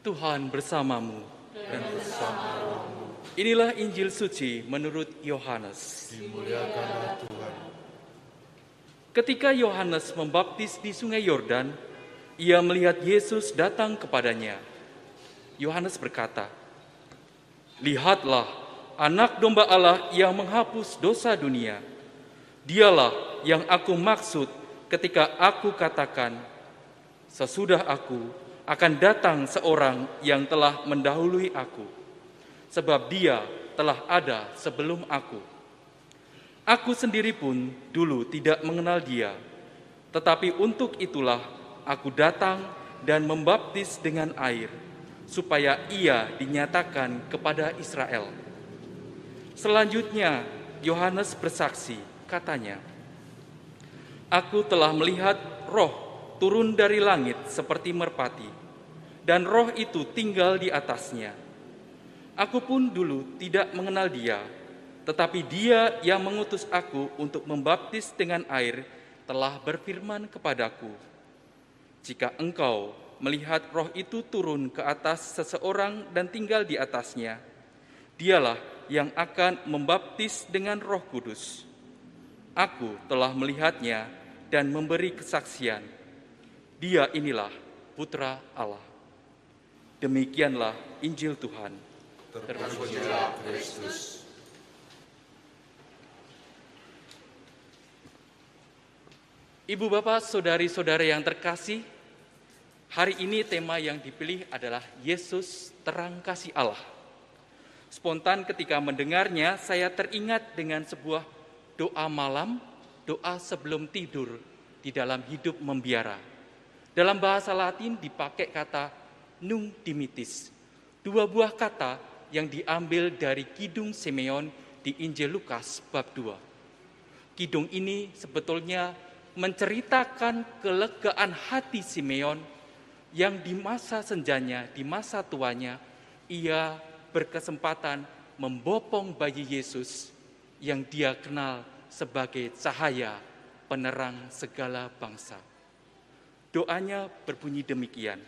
Tuhan bersamamu. dan bersama. Inilah Injil suci menurut Yohanes. Dimuliakanlah Tuhan. Ketika Yohanes membaptis di Sungai Yordan, ia melihat Yesus datang kepadanya. Yohanes berkata, "Lihatlah, Anak Domba Allah yang menghapus dosa dunia. Dialah yang aku maksud ketika aku katakan, sesudah aku akan datang seorang yang telah mendahului aku, sebab Dia telah ada sebelum aku." Aku sendiri pun dulu tidak mengenal dia, tetapi untuk itulah aku datang dan membaptis dengan air, supaya ia dinyatakan kepada Israel. Selanjutnya, Yohanes bersaksi, katanya, Aku telah melihat roh turun dari langit seperti merpati, dan roh itu tinggal di atasnya. Aku pun dulu tidak mengenal dia, tetapi dia yang mengutus aku untuk membaptis dengan air telah berfirman kepadaku, Jika engkau melihat roh itu turun ke atas seseorang dan tinggal di atasnya, dialah yang akan membaptis dengan roh kudus. Aku telah melihatnya dan memberi kesaksian. Dia inilah putra Allah. Demikianlah Injil Tuhan. Terpujilah Kristus. Ibu bapak, saudari-saudara yang terkasih, hari ini tema yang dipilih adalah Yesus terang kasih Allah. Spontan ketika mendengarnya, saya teringat dengan sebuah doa malam, doa sebelum tidur di dalam hidup membiara. Dalam bahasa Latin dipakai kata nung dimitis, dua buah kata yang diambil dari Kidung Simeon di Injil Lukas bab 2. Kidung ini sebetulnya menceritakan kelegaan hati Simeon yang di masa senjanya, di masa tuanya, ia berkesempatan membopong bayi Yesus yang dia kenal sebagai cahaya penerang segala bangsa. Doanya berbunyi demikian.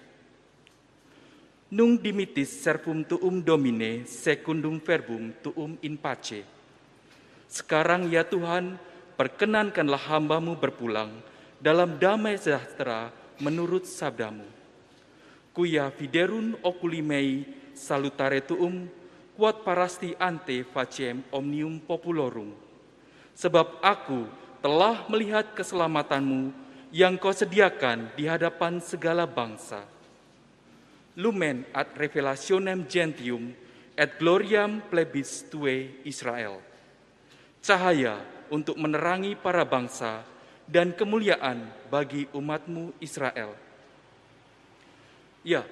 Nung dimitis servum tuum domine secundum verbum tuum in pace. Sekarang ya Tuhan, perkenankanlah hambamu berpulang dalam damai sejahtera menurut sabdamu. Kuya fiderun oculimei salutare tuum quod parasti ante faciem omnium populorum. Sebab aku telah melihat keselamatanmu yang kau sediakan di hadapan segala bangsa. Lumen ad revelationem gentium et gloriam plebis tue Israel. Cahaya untuk menerangi para bangsa dan kemuliaan bagi umatmu Israel. Ya,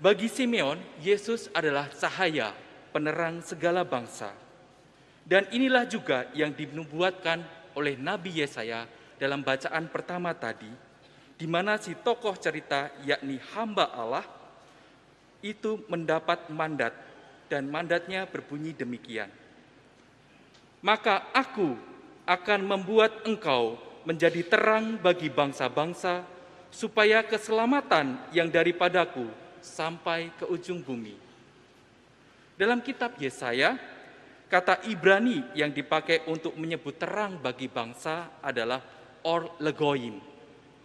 bagi Simeon, Yesus adalah cahaya penerang segala bangsa. Dan inilah juga yang dinubuatkan oleh Nabi Yesaya dalam bacaan pertama tadi, di mana si tokoh cerita yakni hamba Allah itu mendapat mandat dan mandatnya berbunyi demikian. Maka aku akan membuat engkau menjadi terang bagi bangsa-bangsa supaya keselamatan yang daripadaku sampai ke ujung bumi. Dalam kitab Yesaya, kata Ibrani yang dipakai untuk menyebut terang bagi bangsa adalah or legoim.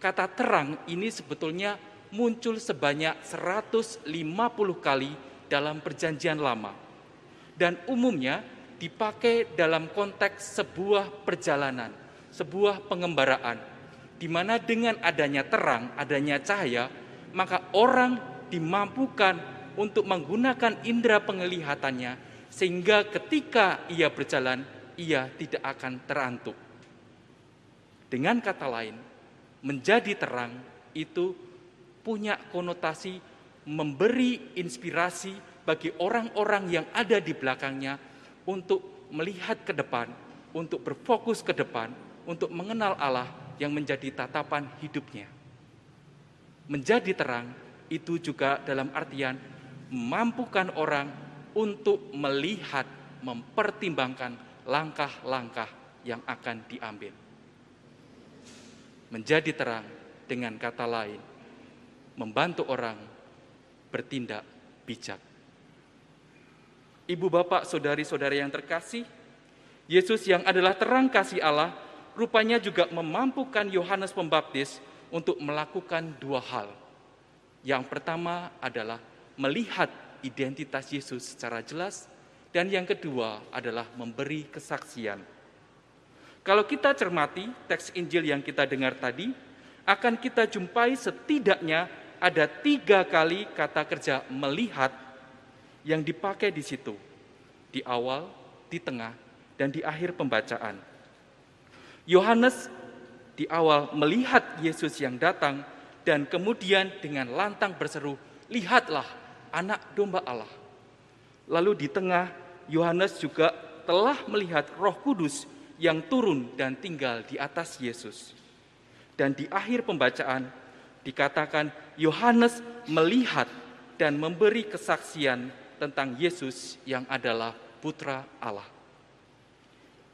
Kata terang ini sebetulnya muncul sebanyak 150 kali dalam perjanjian lama. Dan umumnya dipakai dalam konteks sebuah perjalanan, sebuah pengembaraan, di mana dengan adanya terang, adanya cahaya, maka orang dimampukan untuk menggunakan indera penglihatannya, sehingga ketika ia berjalan, ia tidak akan terantuk. Dengan kata lain, menjadi terang itu punya konotasi memberi inspirasi bagi orang-orang yang ada di belakangnya untuk melihat ke depan, untuk berfokus ke depan, untuk mengenal Allah yang menjadi tatapan hidupnya. Menjadi terang itu juga dalam artian memampukan orang untuk melihat, mempertimbangkan langkah-langkah yang akan diambil. Menjadi terang dengan kata lain, membantu orang bertindak bijak. Ibu bapak saudari-saudari yang terkasih, Yesus yang adalah terang kasih Allah rupanya juga memampukan Yohanes Pembaptis untuk melakukan dua hal. Yang pertama adalah melihat identitas Yesus secara jelas dan yang kedua adalah memberi kesaksian. Kalau kita cermati teks Injil yang kita dengar tadi, akan kita jumpai setidaknya ada tiga kali kata kerja melihat yang dipakai di situ, di awal, di tengah, dan di akhir pembacaan. Yohanes di awal melihat Yesus yang datang dan kemudian dengan lantang berseru, "Lihatlah anak domba Allah." Lalu di tengah Yohanes juga telah melihat Roh Kudus yang turun dan tinggal di atas Yesus. Dan di akhir pembacaan dikatakan Yohanes melihat dan memberi kesaksian tentang Yesus yang adalah putra Allah.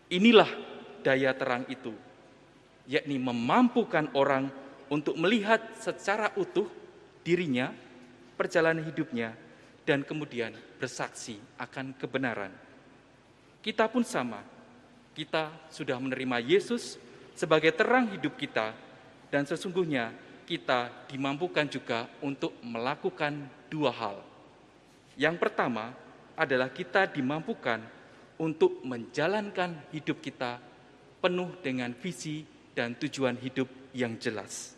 Inilah daya terang itu, yakni memampukan orang untuk melihat secara utuh dirinya, perjalanan hidupnya, dan kemudian bersaksi akan kebenaran. Kita pun sama, kita sudah menerima Yesus sebagai terang hidup kita, dan sesungguhnya kita dimampukan juga untuk melakukan dua hal. Yang pertama adalah kita dimampukan untuk menjalankan hidup kita penuh dengan visi dan tujuan hidup yang jelas.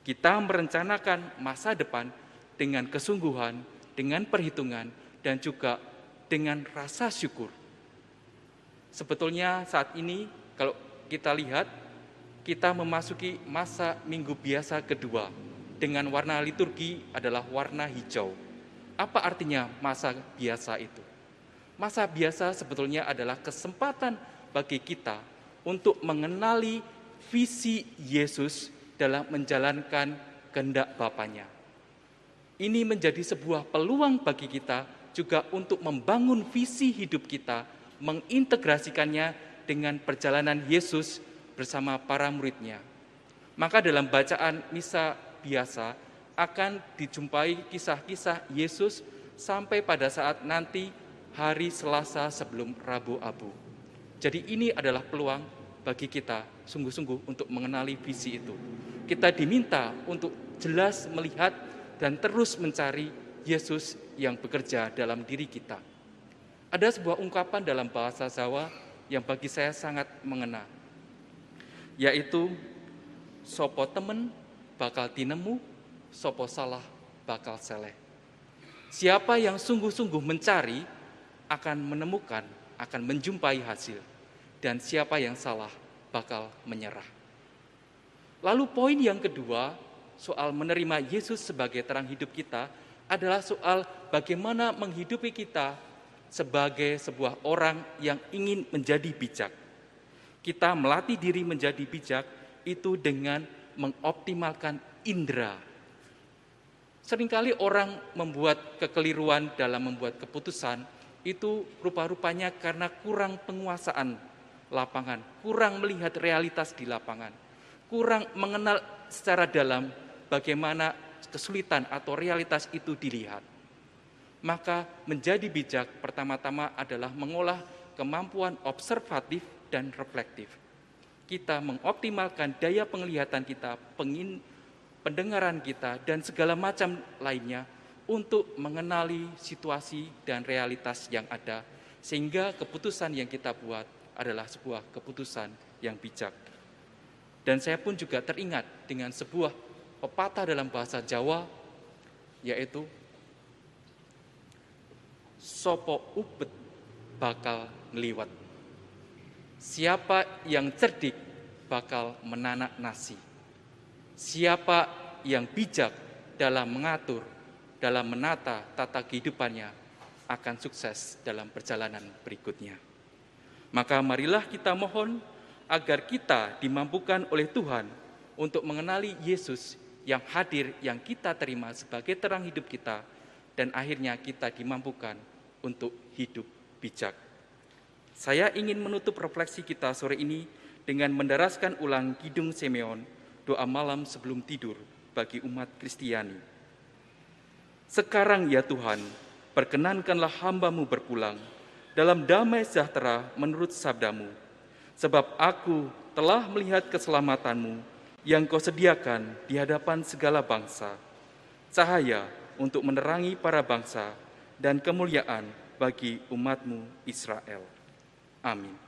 Kita merencanakan masa depan dengan kesungguhan, dengan perhitungan, dan juga dengan rasa syukur. Sebetulnya saat ini kalau kita lihat kita memasuki masa minggu biasa kedua dengan warna liturgi adalah warna hijau. Apa artinya masa biasa itu? Masa biasa sebetulnya adalah kesempatan bagi kita untuk mengenali visi Yesus dalam menjalankan kehendak Bapaknya. Ini menjadi sebuah peluang bagi kita juga untuk membangun visi hidup kita, mengintegrasikannya dengan perjalanan Yesus bersama para muridnya. Maka dalam bacaan misa biasa akan dijumpai kisah-kisah Yesus sampai pada saat nanti hari Selasa sebelum Rabu Abu. Jadi ini adalah peluang bagi kita sungguh-sungguh untuk mengenali visi itu. Kita diminta untuk jelas melihat dan terus mencari Yesus yang bekerja dalam diri kita. Ada sebuah ungkapan dalam bahasa Jawa yang bagi saya sangat mengena yaitu sopo temen bakal tinemu, sopo salah bakal seleh. Siapa yang sungguh-sungguh mencari akan menemukan, akan menjumpai hasil. Dan siapa yang salah bakal menyerah. Lalu poin yang kedua soal menerima Yesus sebagai terang hidup kita adalah soal bagaimana menghidupi kita sebagai sebuah orang yang ingin menjadi bijak kita melatih diri menjadi bijak itu dengan mengoptimalkan indera. Seringkali orang membuat kekeliruan dalam membuat keputusan itu rupa-rupanya karena kurang penguasaan lapangan, kurang melihat realitas di lapangan, kurang mengenal secara dalam bagaimana kesulitan atau realitas itu dilihat. Maka menjadi bijak pertama-tama adalah mengolah kemampuan observatif dan reflektif. Kita mengoptimalkan daya penglihatan kita, pengin, pendengaran kita, dan segala macam lainnya untuk mengenali situasi dan realitas yang ada, sehingga keputusan yang kita buat adalah sebuah keputusan yang bijak. Dan saya pun juga teringat dengan sebuah pepatah dalam bahasa Jawa, yaitu sopo ubet bakal ngeliwat. Siapa yang cerdik bakal menanak nasi. Siapa yang bijak dalam mengatur, dalam menata tata kehidupannya akan sukses dalam perjalanan berikutnya. Maka marilah kita mohon agar kita dimampukan oleh Tuhan untuk mengenali Yesus yang hadir, yang kita terima sebagai terang hidup kita, dan akhirnya kita dimampukan untuk hidup bijak. Saya ingin menutup refleksi kita sore ini dengan mendaraskan ulang Kidung Simeon, doa malam sebelum tidur bagi umat Kristiani. Sekarang ya Tuhan, perkenankanlah hambamu berpulang dalam damai sejahtera menurut sabdamu. Sebab aku telah melihat keselamatanmu yang kau sediakan di hadapan segala bangsa. Cahaya untuk menerangi para bangsa dan kemuliaan bagi umatmu Israel. Amin.